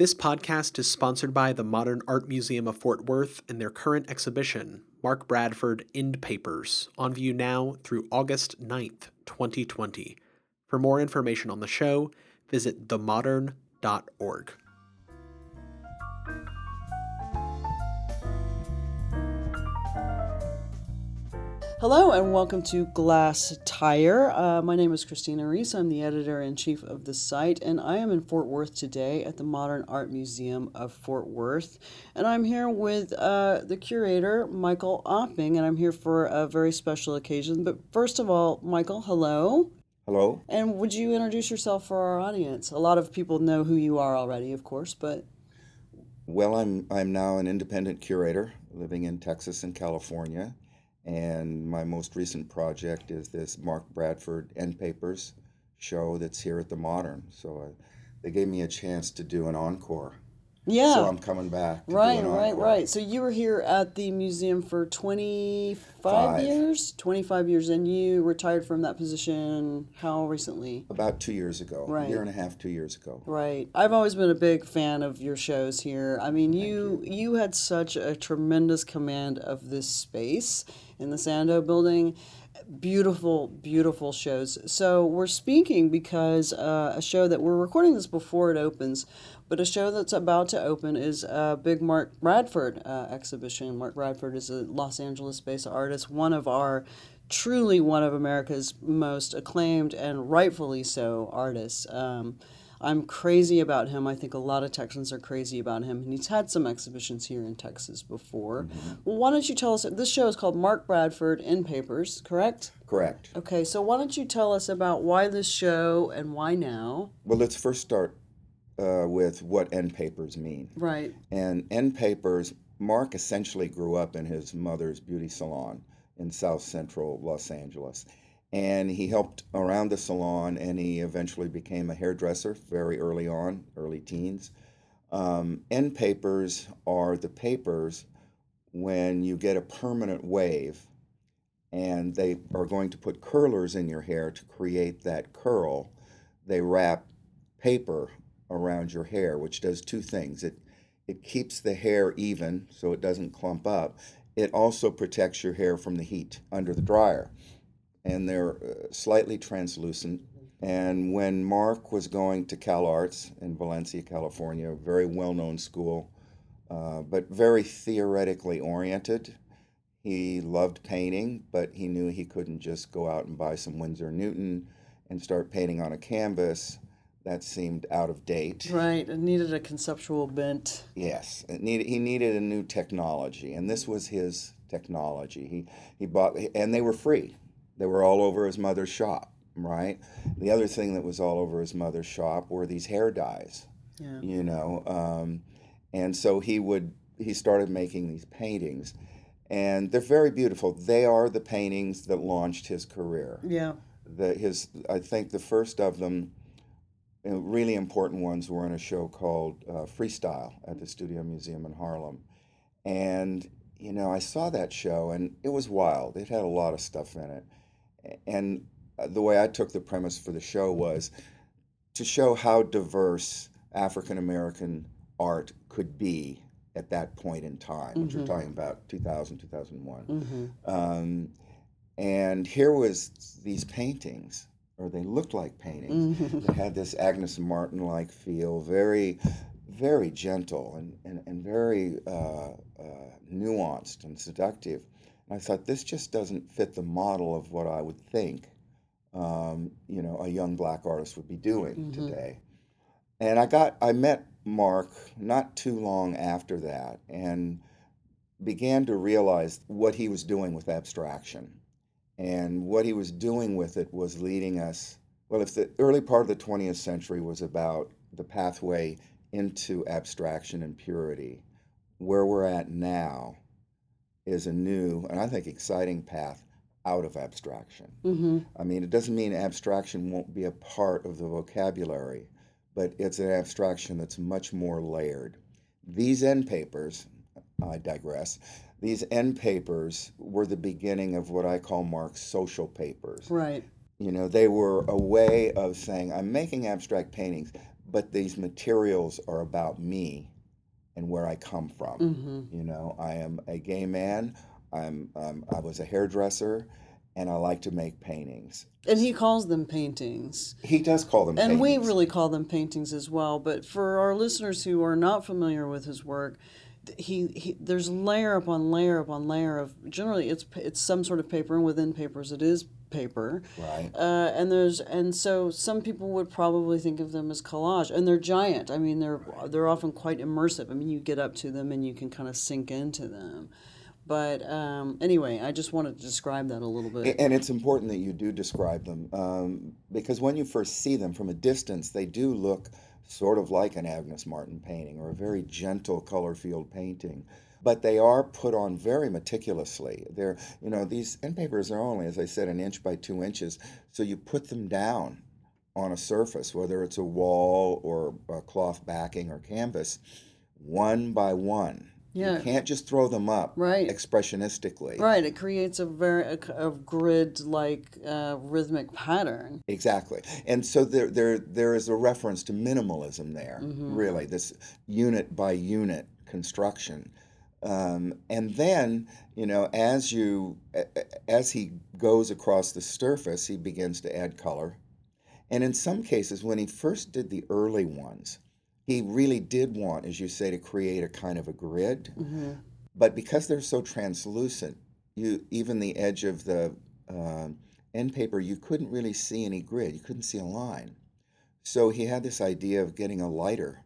This podcast is sponsored by the Modern Art Museum of Fort Worth and their current exhibition, Mark Bradford End Papers, on view now through August 9th, 2020. For more information on the show, visit themodern.org. Hello and welcome to Glasstire. Uh, my name is Christina Rees. I'm the editor in chief of the site, and I am in Fort Worth today at the Modern Art Museum of Fort Worth. And I'm here with uh, the curator, Michael Auping, and I'm here for a very special occasion. But first of all, Michael, hello. Hello. And would you introduce yourself for our audience? A lot of people know who you are already, of course, but. Well, I'm I'm now an independent curator living in Texas and California. And my most recent project is this Mark Bradford End Papers show that's here at the Modern. So uh, they gave me a chance to do an encore. Yeah. So I'm coming back. Right, right, right. So you were here at the museum for 25 Five. years? 25 years, and you retired from that position how recently? About two years ago, Right. a year and a half, two years ago. Right. I've always been a big fan of your shows here. I mean, you, you had such a tremendous command of this space in the Ando building. Beautiful, beautiful shows. So we're speaking because uh, a show that we're recording this before it opens, but a show that's about to open is a big Mark Bradford uh, exhibition. Mark Bradford is a Los Angeles-based artist, one of our truly one of America's most acclaimed and rightfully so artists. Um, I'm crazy about him. I think a lot of Texans are crazy about him, and he's had some exhibitions here in Texas before. Well, why don't you tell us? This show is called Mark Bradford End Papers, correct? Correct. Okay, so why don't you tell us about why this show and why now? Well, let's first start uh, with what end papers mean. Right. And end papers, Mark essentially grew up in his mother's beauty salon in South Central Los Angeles. And he helped around the salon and he eventually became a hairdresser very early on, early teens. Um, end papers are the papers when you get a permanent wave and they are going to put curlers in your hair to create that curl. They wrap paper around your hair, which does two things. It it keeps the hair even so it doesn't clump up. It also protects your hair from the heat under the dryer. And they're uh, slightly translucent. And when Mark was going to Cal Arts in Valencia, California, a very well known school, uh, but very theoretically oriented, he loved painting, but he knew he couldn't just go out and buy some Winsor Newton and start painting on a canvas. That seemed out of date. Right. It needed a conceptual bent. Yes, it needed, he needed a new technology, and this was his technology. He he bought, and they were free. They were all over his mother's shop, right? The other thing that was all over his mother's shop were these hair dyes, Yeah. you know, um, and so he would he started making these paintings, and they're very beautiful. They are the paintings that launched his career Yeah. the his I think the first of them, really important ones, were in a show called uh, Freestyle at the Studio Museum in Harlem, and you know I saw that show and it was wild. It had a lot of stuff in it, and uh, the way I took the premise for the show was to show how diverse African American art could be at that point in time, which we're talking about 2000, 2001. Mm-hmm. Um, and here was these paintings, or they looked like paintings. Mm-hmm. They had this Agnes Martin-like feel, very, very gentle and, and, and very uh, uh, nuanced and seductive. And I thought, this just doesn't fit the model of what I would think, um, you know, a young black artist would be doing today. And I got, I met Mark not too long after that, and began to realize what he was doing with abstraction. And what he was doing with it was leading us. Well, if the early part of the 20th century was about the pathway into abstraction and purity, where we're at now is a new and I think exciting path out of abstraction. Mm-hmm. I mean, it doesn't mean abstraction won't be a part of the vocabulary, but it's an abstraction that's much more layered. These end papers, I digress, these end papers were the beginning of what I call Mark's social papers. Right. You know, they were a way of saying, I'm making abstract paintings, but these materials are about me and where I come from. Mm-hmm. You know, I am a gay man. I'm um, I was a hairdresser, and I like to make paintings. And he calls them paintings. He does call them And we really call them paintings as well. But for our listeners who are not familiar with his work, he, he there's layer upon layer upon layer of generally it's it's some sort of paper, and within papers it is paper. right. Uh, and there's and so some people would probably think of them as collage, and they're giant. I mean, they're they're often quite immersive. I mean, you get up to them and you can kind of sink into them. But um, anyway, I just wanted to describe that a little bit. And it's important that you do describe them um, because when you first see them from a distance, they do look sort of like an Agnes Martin painting or a very gentle color field painting. But they are put on very meticulously. They're, you know, these end papers are only, as I said, an inch by two inches. So you put them down on a surface, whether it's a wall or a cloth backing or canvas, one by one. Yeah. You can't just throw them up Right. expressionistically. Right, it creates a very a, a grid-like uh, rhythmic pattern. Exactly. And so there, there, there is a reference to minimalism there, really, this unit by unit construction. Um, and then, you know, as you, as he goes across the surface, he begins to add color. And in some cases, when he first did the early ones, he really did want, as you say, to create a kind of a grid. hmm But because they're so translucent, you even the edge of the um end paper, you couldn't really see any grid. You couldn't see a line. So he had this idea of getting a lighter,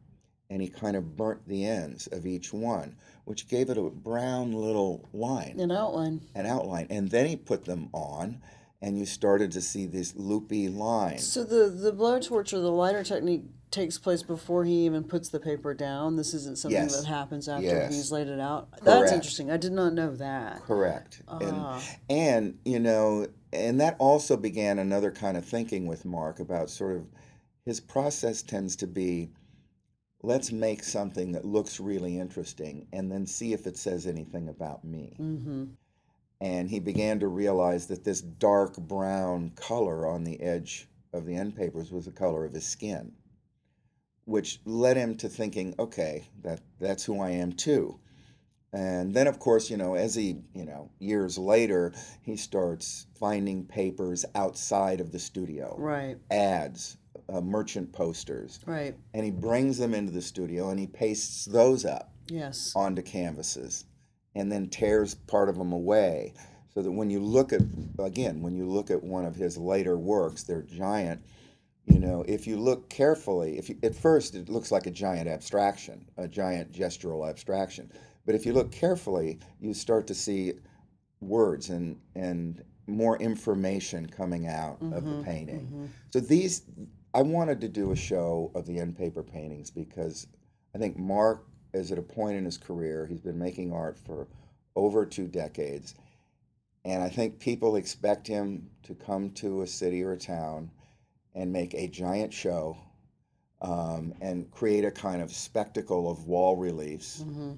and he kind of burnt the ends of each one, which gave it a brown little line, An outline. an outline. And then he put them on, and you started to see this loopy line. So the the blowtorch or the lighter technique takes place before he even puts the paper down. This isn't something Yes. that happens after Yes. he's laid it out. That's interesting. I did not know that. Correct. Ah. And and you know, and that also began another kind of thinking with Mark about sort of his process tends to be let's make something that looks really interesting and then see if it says anything about me. Mm-hmm. And he began to realize that this dark brown color on the edge of the end papers was the color of his skin, which led him to thinking, okay, that that's who I am too. And then, of course, you know, as he, you know, years later, he starts finding papers outside of the studio, Right. ads, uh, merchant posters, Right. and he brings them into the studio and he pastes those up Yes. onto canvases and then tears part of them away. So that when you look at again when you look at one of his later works they're giant you know if you look carefully if you, at first it looks like a giant abstraction a giant gestural abstraction. But if you look carefully you start to see words and and more information coming out of the mm-hmm, painting. Mm-hmm. so these i wanted to do a show of the end paper paintings because i think mark is at a point in his career he's been making art for over two decades and i think people expect him to come to a city or a town and make a giant show um, and create a kind of spectacle of wall reliefs Mm-hmm.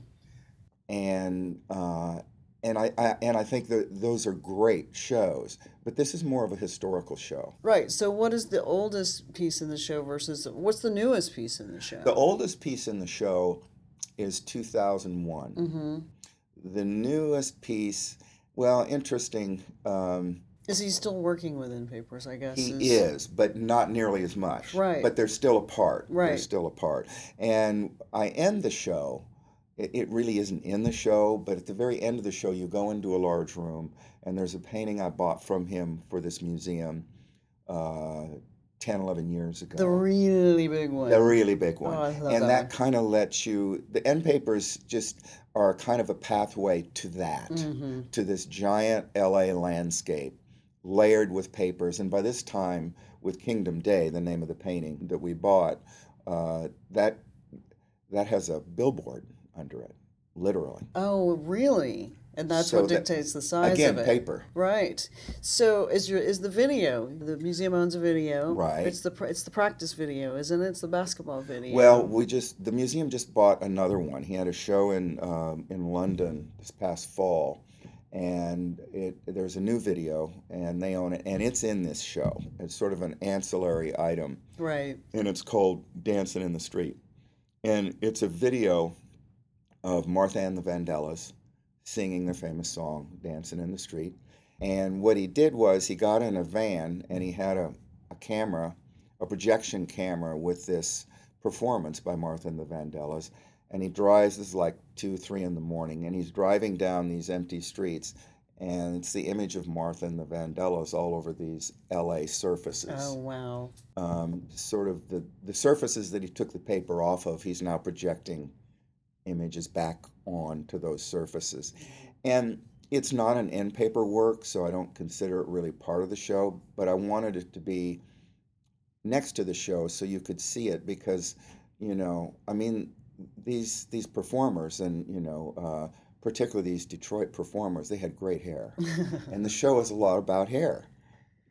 and uh, and I, I and I think that those are great shows, but this is more of a historical show. Right. So, what is the oldest piece in the show versus what's the newest piece in the show? The oldest piece in the show is 2001. mm-hmm. The newest piece, well, interesting. Um, Is he still working within papers? I guess he is, but not nearly as much. Right. But they're still apart. Right. They're still apart. And I end the show. It, it really isn't in the show, but at the very end of the show, you go into a large room, and there's a painting I bought from him for this museum uh, 10, 11 years ago. the really big one. The really big one. Oh, and that that, kind of lets you, the end papers just are kind of a pathway to that, mm-hmm. to this giant LA landscape layered with papers. And by this time, with Kingdom Day, the name of the painting that we bought, uh, that, that has a billboard under it, literally. Oh, really? And that's So what that- dictates the size Again, of it. paper. Right. So is your is the video? The museum owns a video. Right. It's the it's the practice video, isn't it? It's the basketball video. Well, we just the museum just bought another one. He had a show in um, in London this past fall, and it there's a new video, and they own it, and it's in this show. It's sort of an ancillary item, Right. and it's called Dancing in the Street, and it's a video of Martha and the Vandellas singing the famous song "Dancing in the Street." And what he did was he got in a van and he had a, a camera, a projection camera with this performance by Martha and the Vandellas. And he drives, this is like two, three in the morning, and he's driving down these empty streets. And it's the image of Martha and the Vandellas all over these LA surfaces. Oh wow. Um, sort of the, the surfaces that he took the paper off of, he's now projecting images back onto those surfaces. And it's not an end paper work, so I don't consider it really part of the show, but I wanted it to be next to the show so you could see it because, you know, I mean, these these performers and you know, uh, particularly these Detroit performers, they had great hair, and the show is a lot about hair.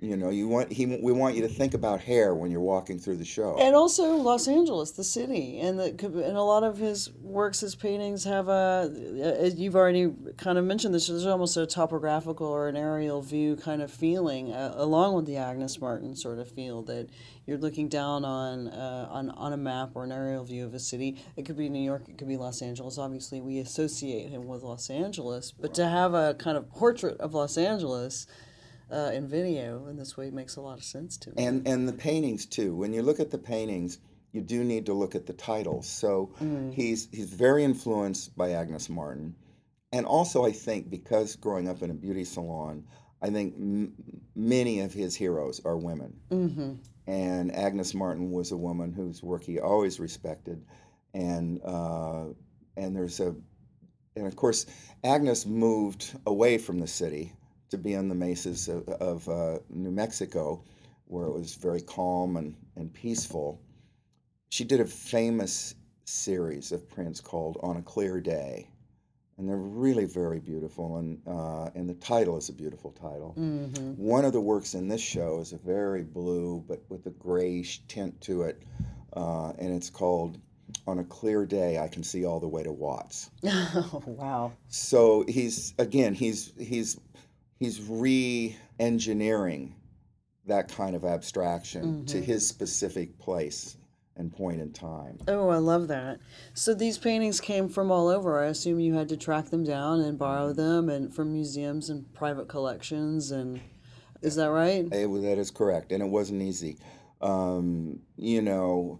You know, you want he we want you to think about hair when you're walking through the show. And also Los Angeles, the city, and the and a lot of his works, his paintings have a. You've already kind of mentioned this. There's almost a topographical or an aerial view kind of feeling, uh, along with the Agnes Martin sort of feel that you're looking down on uh, on on a map or an aerial view of a city. It could be New York, it could be Los Angeles. Obviously, we associate him with Los Angeles, but to have a kind of portrait of Los Angeles. Uh, in video in this way makes a lot of sense to me. and and the paintings too. When you look at the paintings, you do need to look at the titles. So he's he's very influenced by Agnes Martin, and also I think because growing up in a beauty salon, I think m- many of his heroes are women. Mm-hmm. And Agnes Martin was a woman whose work he always respected, and uh, and there's a and of course Agnes moved away from the city to be on the mesas of, of uh, New Mexico, where it was very calm and, and peaceful. She did a famous series of prints called On a Clear Day, and they're really very beautiful. And uh, and the title is a beautiful title. Mm-hmm. One of the works in this show is a very blue, but with a grayish tint to it, uh, and it's called "On a Clear Day, I Can See All the Way to Watts." Oh, wow. So he's again, he's he's he's re-engineering that kind of abstraction to his specific place and point in time. Oh, I love that. So these paintings came from all over. I assume you had to track them down and borrow them and from museums and private collections and is that right? It that is correct, and it wasn't easy. Um, you know,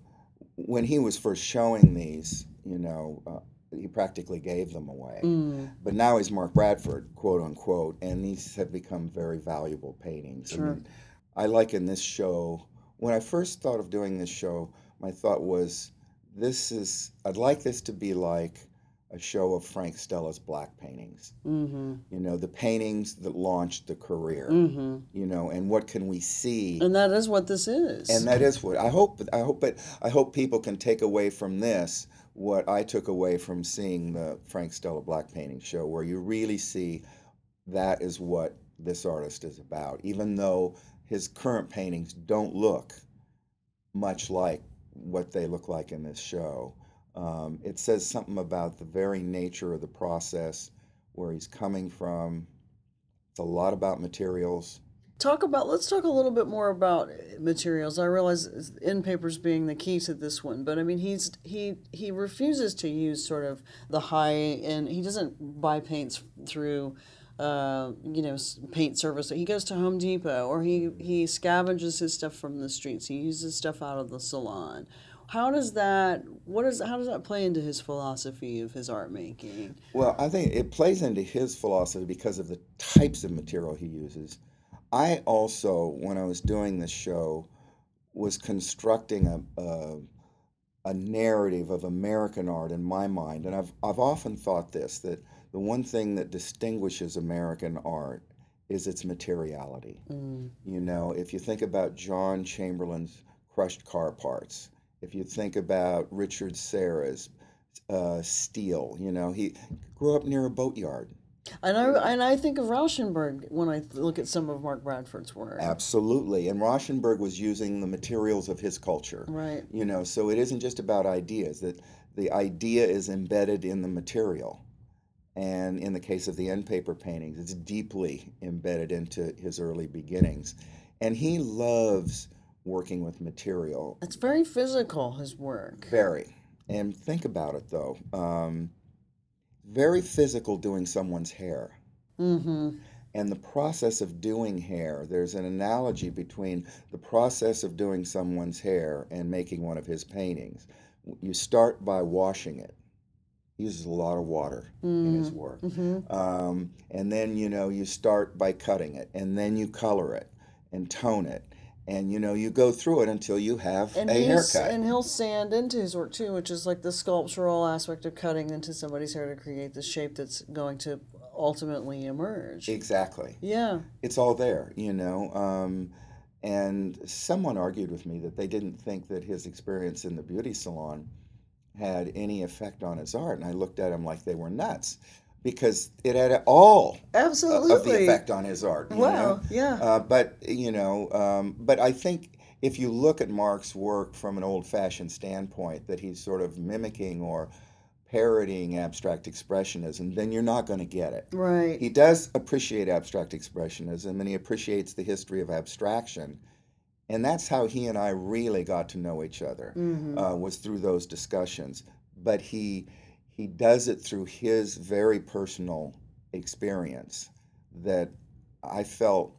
when he was first showing these, you know, uh, he practically gave them away. Mm, But now he's Mark Bradford, quote unquote, and these have become very valuable paintings. I, Sure. mean, I liken this show. When I first thought of doing this show, my thought was, this is. I'd like this to be like a show of Frank Stella's black paintings. mm-hmm. You know, the paintings that launched the career. Mm-hmm. You know, and what can we see? And that is what this is. And that is what I hope. I hope it. I hope people can take away from this what I took away from seeing the Frank Stella Black painting show, where you really see that is what this artist is about. Even though his current paintings don't look much like what they look like in this show, um, it says something about the very nature of the process, where he's coming from. It's a lot about materials. Talk about let's talk a little bit more about materials. I realize end papers being the key to this one, but I mean he's he he refuses to use sort of the high end. He doesn't buy paints through uh, you know paint service. He goes to Home Depot or he he scavenges his stuff from the streets. He uses stuff out of the salon. How does that what is how does that play into his philosophy of his art making? Well, I think it plays into his philosophy because of the types of material he uses. I also, when I was doing this show, was constructing a, a, a narrative of American art in my mind. And I've, I've often thought this that the one thing that distinguishes American art is its materiality. Mm, You know, if you think about John Chamberlain's crushed car parts, if you think about Richard Serra's uh, steel, you know, he grew up near a boatyard. And I and I think of Rauschenberg when I look at some of Mark Bradford's work. Absolutely. And Rauschenberg was using the materials of his culture. Right. You know, so it isn't just about ideas, that the idea is embedded in the material. And in the case of the end paper paintings, it's deeply embedded into his early beginnings. And he loves working with material. It's very physical, his work. Very. And think about it though. Um, very physical doing someone's hair. Mm-hmm. And the process of doing hair, there's an analogy between the process of doing someone's hair and making one of his paintings. You start by washing it. He uses a lot of water in his work. Mm-hmm. Um, and then, you know, you start by cutting it, and then you color it and tone it. And, you know, you go through it until you have And a haircut. and he'll sand into his work too, which is like the sculptural aspect of cutting into somebody's hair to create the shape that's going to ultimately emerge. exactly. Yeah. it's all there, you know. Um, and someone argued with me that they didn't think that his experience in the beauty salon had any effect on his art. And I looked at him like they were nuts because it had all Absolutely. of the effect on his art. Wow. know? Yeah. Uh, but, you know, um, but I think if you look at Mark's work from an old fashioned standpoint, that he's sort of mimicking or parodying abstract expressionism, then you're not going to get it. right. He does appreciate abstract expressionism and he appreciates the history of abstraction. And that's how he and I really got to know each other, Mhm. uh, was through those discussions. But he, he does it through his very personal experience that I felt,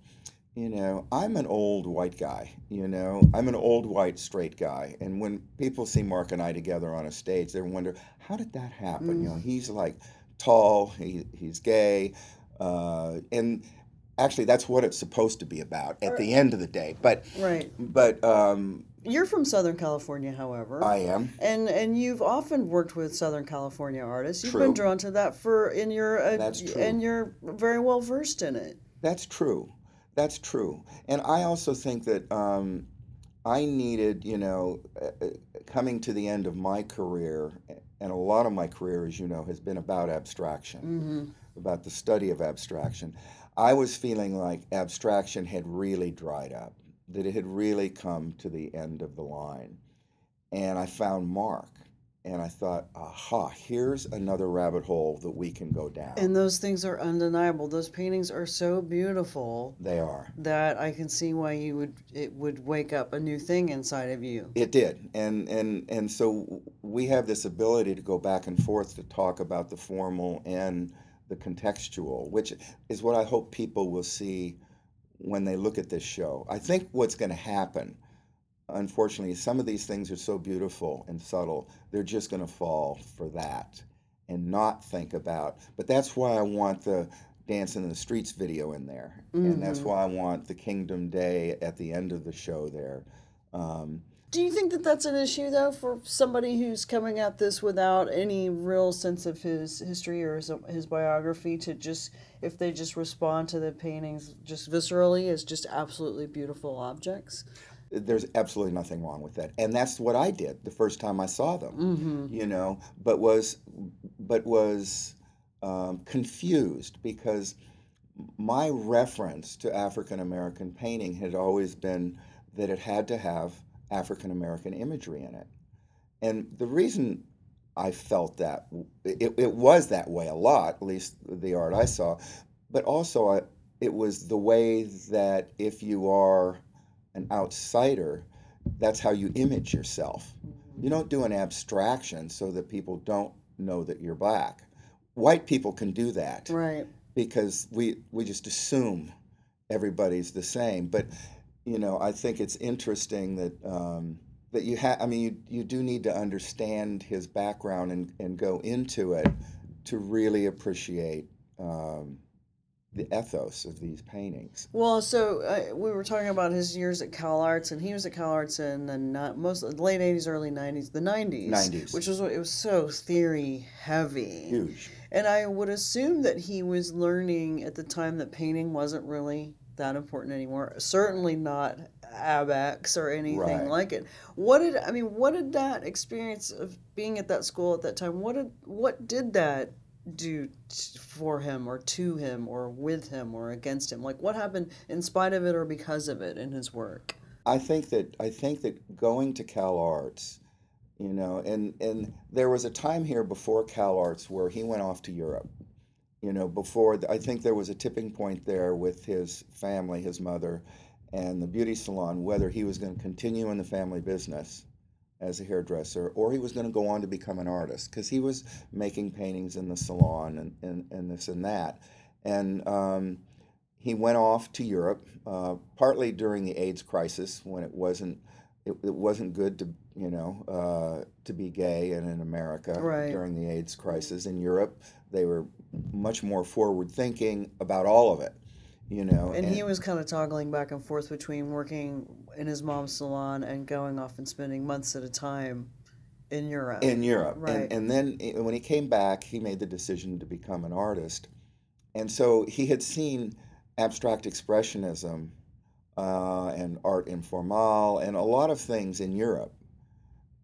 you know, I'm an old white guy, you know, I'm an old white straight guy. And when people see Mark and I together on a stage, they wonder, how did that happen? You know, he's like tall, he, he's gay, uh, and actually that's what it's supposed to be about at the end of the day. But, Right. but um, You're from Southern California, however. I am. and and you've often worked with Southern California artists. You've True. been drawn to that for in your uh, That's true. and you're very well versed in it. That's true. That's true. And I also think that um, I needed, you know, uh, uh, coming to the end of my career, and a lot of my career, as you know, has been about abstraction, Mm-hmm. about the study of abstraction. I was feeling like abstraction had really dried up, that it had really come to the end of the line. And I found Mark, and I thought, aha, here's another rabbit hole that we can go down. And those things are undeniable. Those paintings are so beautiful they are. that I can see why you would it would wake up a new thing inside of you. It did, and and and so we have this ability to go back and forth to talk about the formal and the contextual, which is what I hope people will see when they look at this show. I think what's going to happen, unfortunately, some of these things are so beautiful and subtle, they're just going to fall for that and not think about. But that's why I want the Dancing in the Streets video in there, and that's why I want the Kingdom Day at the end of the show there. Um, Do you think that that's an issue though for somebody who's coming at this without any real sense of his history or his, his biography to just if they just respond to the paintings just viscerally as just absolutely beautiful objects? there's absolutely nothing wrong with that and that's what i did the first time i saw them you know but was but was um, confused because my reference to african american painting had always been that it had to have african american imagery in it and the reason i felt that it, it was that way a lot at least the art i saw but also I, it was the way that if you are an outsider, that's how you image yourself. Mm-hmm. You don't do an abstraction so that people don't know that you're black. White people can do that Right. because we we just assume everybody's the same. But you know, I think it's interesting that um, that you have. I mean, you you do need to understand his background and and go into it to really appreciate. Um, the ethos of these paintings. Well, so uh, we were talking about his years at Cal Arts, and he was at Cal Arts in the ni- most late '80s, early '90s, the '90s, 90s. which was it was so theory heavy. Huge. And I would assume that he was learning at the time that painting wasn't really that important anymore. Certainly not Abex or anything Right. like it. What did I mean? What did that experience of being at that school at that time? What did what did that do t- for him or to him or with him or against him? Like what happened in spite of it or because of it in his work? I think that I think that going to Cal Arts, you know, and and there was a time here before Cal Arts where he went off to Europe, You know, before I think there was a tipping point there with his family, his mother, and the beauty salon, whether he was going to continue in the family business as a hairdresser or he was going to go on to become an artist because he was making paintings in the salon and, and, and this and that. And um, he went off to Europe, uh, partly during the AIDS crisis when it wasn't it, it wasn't good to you know uh, to be gay and in America Right. during the AIDS crisis. In Europe, they were much more forward thinking about all of it. You know, And he was kind of toggling back and forth between working in his mom's salon and going off and spending months at a time in Europe. in Europe. Right. And, and then when he came back, he made the decision to become an artist. And so he had seen abstract expressionism uh, and art informel and a lot of things in Europe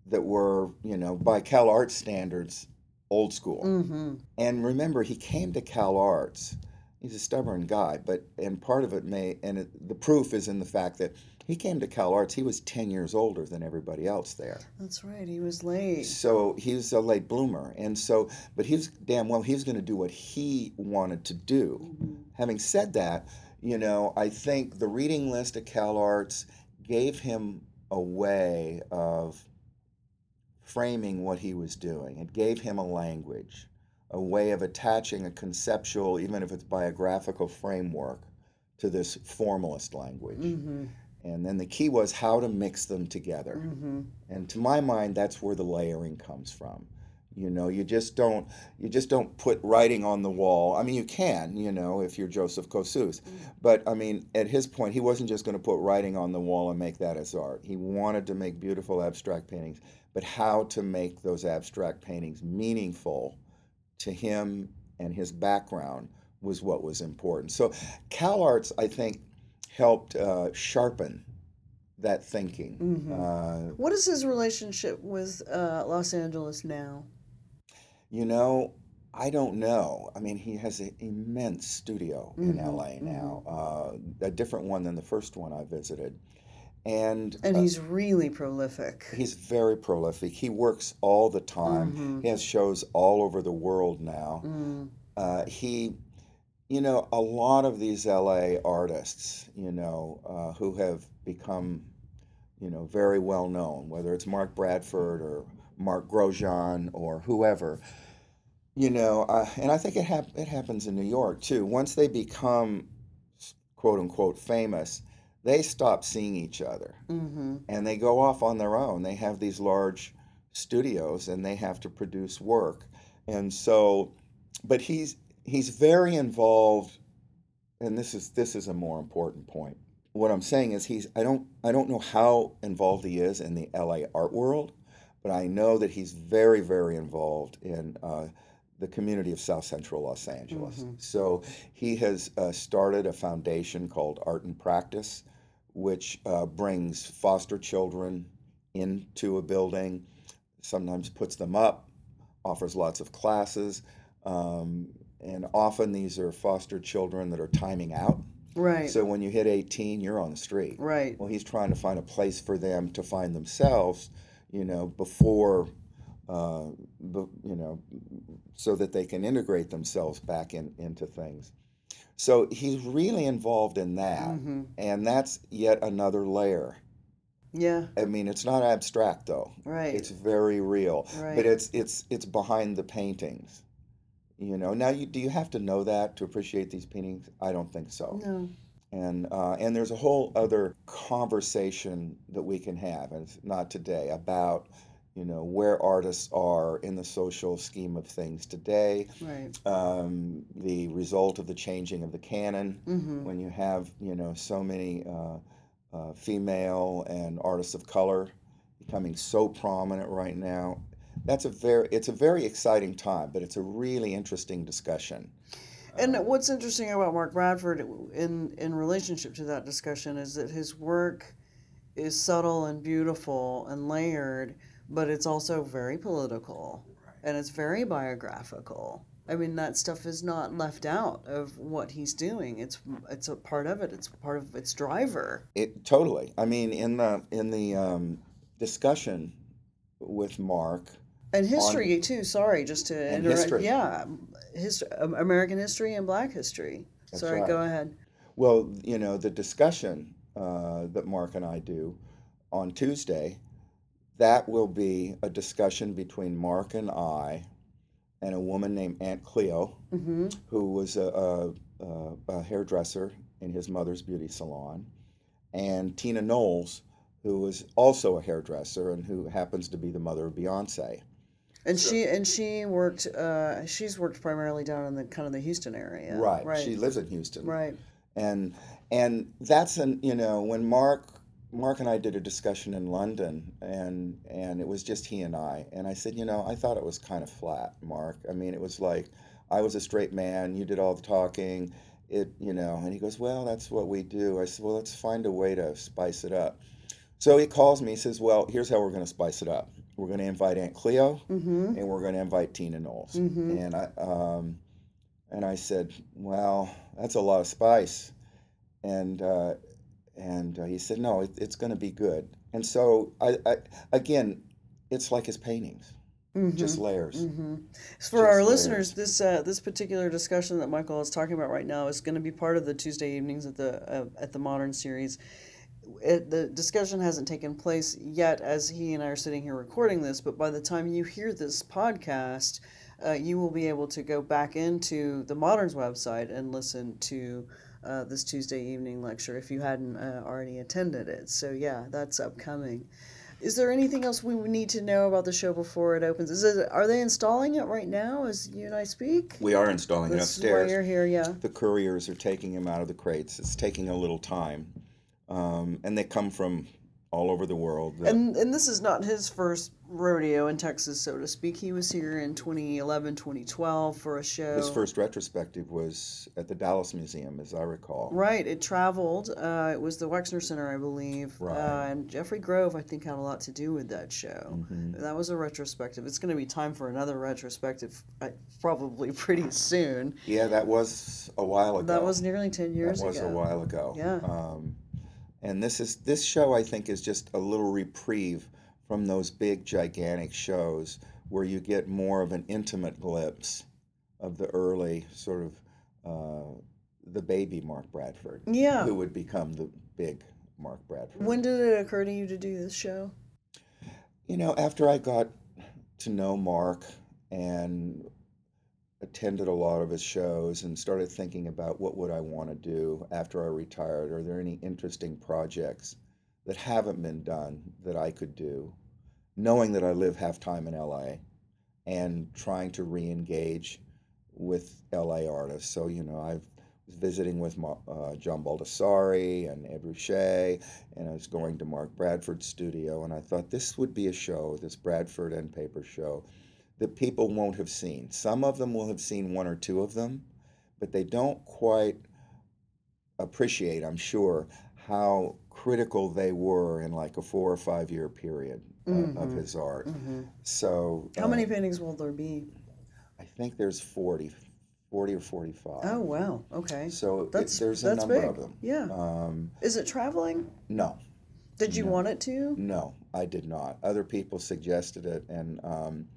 that were, you know, by Cal Arts standards, old school. mm-hmm. And remember, he came to Cal Arts. He's a stubborn guy, but and part of it may and it, the proof is in the fact that he came to Cal Arts. He was ten years older than everybody else there. That's right. He was late. So he was a late bloomer, and so, but he was damn well. He was going to do what he wanted to do. Having said that, you know, I think the reading list at Cal Arts gave him a way of framing what he was doing. It gave him a language, a way of attaching a conceptual, even if it's biographical framework, to this formalist language. Mm-hmm. And then the key was how to mix them together. Mm-hmm. And to my mind, that's where the layering comes from. You know, you just don't you just don't put writing on the wall. I mean, you can, you know, if you're Joseph Kosuth, but I mean, at his point, he wasn't just going to put writing on the wall and make that as art. He wanted to make beautiful abstract paintings, but how to make those abstract paintings meaningful to him and his background was what was important. So, Cal Arts, I think, helped uh, sharpen that thinking. Mhm. Uh, What is his relationship with uh, Los Angeles now? You know, I don't know. I mean, he has an immense studio in Mhm, LA now, uh, a different one than the first one I visited. And, And uh, he's really prolific. he's very prolific. He works all the time. Mhm. He has shows all over the world now. Mm. Uh, he, you know, a lot of these LA artists, you know, uh, who have become, you know, very well known, whether it's Mark Bradford or Mark Grotjahn or whoever, you know, uh, and I think it hap- it happens in New York too. Once they become quote unquote famous, they stop seeing each other Mm-hmm. and they go off on their own. They have these large studios and they have to produce work. And so, but he's he's very involved, and this is this is a more important point. What I'm saying is he's I don't I don't know how involved he is in the LA art world, but I know that he's very very involved in. Uh, the community of South Central Los Angeles. So he has uh, started a foundation called Art and Practice, which uh, brings foster children into a building, sometimes puts them up, offers lots of classes, um, and often these are foster children that are timing out. Right. So when you hit 18, you're on the street. right. Well, he's trying to find a place for them to find themselves, you know, before, uh, you know, so that they can integrate themselves back in, into things. So he's really involved in that, Mm-hmm. and that's yet another layer. Yeah. I mean, it's not abstract though; Right. it's very real. Right. But it's it's it's behind the paintings. You know, now you do you have to know that to appreciate these paintings? I don't think so no. and uh, and there's a whole other conversation that we can have, and it's not today about you know where artists are in the social scheme of things today, Right. um, the result of the changing of the canon Mm-hmm. when you have you know so many uh, uh, female and artists of color becoming so prominent right now. That's a very it's a very exciting time, but it's a really interesting discussion. And what's interesting about Mark Bradford in in relationship to that discussion is that his work is subtle and beautiful and layered, but it's also very political and it's very biographical. I mean, that stuff is not left out of what he's doing. It's it's a part of it. It's part of its driver. It totally. I mean, in the in the um, discussion with Mark, And history too. Sorry, just to And interrupt. history. Yeah, his, American history and Black history. That's sorry, right. go ahead. Well, you know, the discussion uh, that Mark and I do on Tuesday, that will be a discussion between Mark and I and a woman named Aunt Cleo, hmm who was a, a, a, a hairdresser in his mother's beauty salon, and Tina Knowles, who was also a hairdresser and who happens to be the mother of Beyonce. And she and she worked. Uh, she's worked primarily down in the kind of the Houston area. Right. Right. She lives in Houston. right. and and that's an you know when Mark Mark and I did a discussion in London and and it was just he and I and I said you know I thought it was kind of flat Mark I mean it was like I was a straight man you did all the talking it you know and he goes well that's what we do I said well let's find a way to spice it up so he calls me he says well here's how we're going to spice it up we're going to invite Aunt Cleo Mm-hmm. and we're going to invite Tina Knowles. Mhm. And I um, and I said, well, that's a lot of spice, and uh, and uh, he said, no, it, it's going to be good. And so I, I again, it's like his paintings, just layers. Mm-hmm. So for our Just listeners, this uh, this particular discussion that Michael is talking about right now is going to be part of the Tuesday evenings at the uh, at the Modern series. It, the discussion hasn't taken place yet, as he and I are sitting here recording this. But by the time you hear this podcast, uh, you will be able to go back into the Modern's website and listen to uh, this Tuesday evening lecture if you hadn't uh, already attended it. So yeah, that's upcoming. Is there anything else we need to know about the show before it opens? Is it are they installing it right now as you and I speak? We are installing it This is why upstairs. you're here, yeah. The couriers are taking him out of the crates. It's taking a little time, um, and they come from all over the world. And and this is not his first rodeo in Texas, so to speak. He was here in 2011, 2012 for a show. his first retrospective was at the Dallas Museum, as I recall. Right, it traveled. Uh, it was the Wexner Center, I believe. Right. Uh, and Jeffrey Grove, I think, had a lot to do with that show. Mhm. That was a retrospective. It's going to be time for another retrospective, uh, probably pretty soon. Yeah, that was a while ago. That was nearly 10 years ago. that was ago. a while ago. Yeah. Um, and this is this show I think is just a little reprieve from those big gigantic shows where you get more of an intimate glimpse of the early sort of uh, the baby Mark Bradford, Yeah. who would become the big Mark Bradford. When did it occur to you to do this show? You know, after I got to know Mark and attended a lot of his shows and started thinking about what would I want to do after I retired, are there any interesting projects that haven't been done that I could do, knowing that I live half time in LA and trying to re-engage with LA artists. So, you know, I was visiting with uh, John Baldessari and Ed Ruscha, and I was going to Mark Bradford's studio, and I thought this would be a show, this Bradford and Paper show, that people won't have seen. Some of them will have seen one or two of them, but they don't quite appreciate, I'm sure, how critical they were in like a four or five year period uh, of Mhm. his art. hmm So, How many paintings will there be? I think there's 40, 40 or 45. Oh, wow. Okay. So it- That's, there's a that's number big. of them. Yeah. Um, Is it traveling? no, Did you No. want it to? no, I did not. Other people suggested it, and um,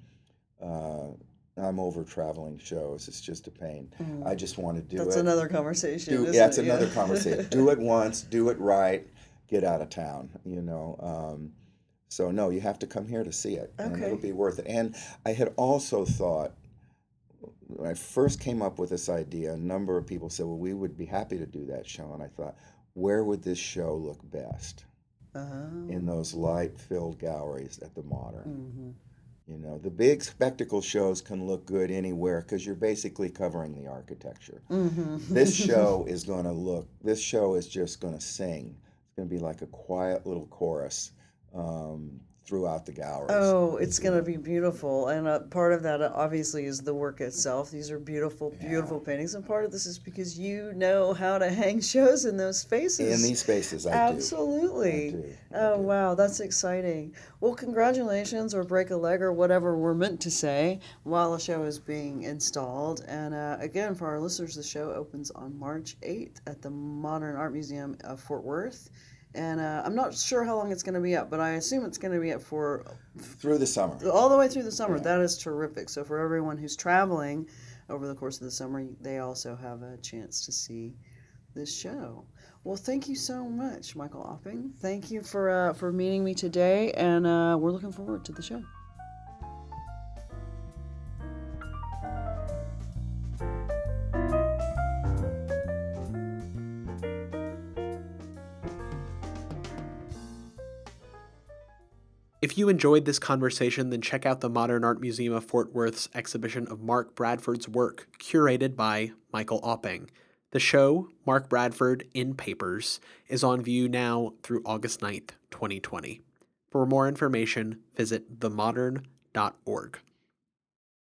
uh, I'm over traveling shows. It's just a pain. I just want to do Mm. That's it. another conversation. do, yeah, it's it? another conversation. do it once, do it right, get out of town. You know. Um, so no, you have to come here to see it, and it'll be worth it. And I had also thought when I first came up with this idea, a number of people said, "Well, we would be happy to do that show," and I thought, where would this show look best? Oh. in those light-filled galleries at the Modern. Mhm. You know, the big spectacle shows can look good anywhere because you're basically covering the architecture. Mhm. This show is going to look. This show is just going to sing. It's going to be like a quiet little chorus um, throughout the gallery. Oh, it's going to be beautiful. And uh, part of that, uh, obviously, is the work itself. These are beautiful, beautiful paintings. And part of this is because you know how to hang shows in those spaces. in these spaces, I Absolutely. do. I do. I Oh, do. wow. That's exciting. Well, congratulations, or break a leg, or whatever we're meant to say while a show is being installed. And uh, again, for our listeners, the show opens on March 8th at the Modern Art Museum of Fort Worth. And uh, I'm not sure how long it's going to be up, but I assume it's going to be up for through the summer. all the way through the summer. That is terrific. So for everyone who's traveling over the course of the summer, they also have a chance to see this show. Well, thank you so much, Michael Auping. Thank you for uh, for meeting me today, and uh, we're looking forward to the show. If you enjoyed this conversation, then check out the Modern Art Museum of Fort Worth's exhibition of Mark Bradford's work, curated by Michael Auping. The show, Mark Bradford End Papers, is on view now through August 9th, 2020. For more information, visit themodern.org.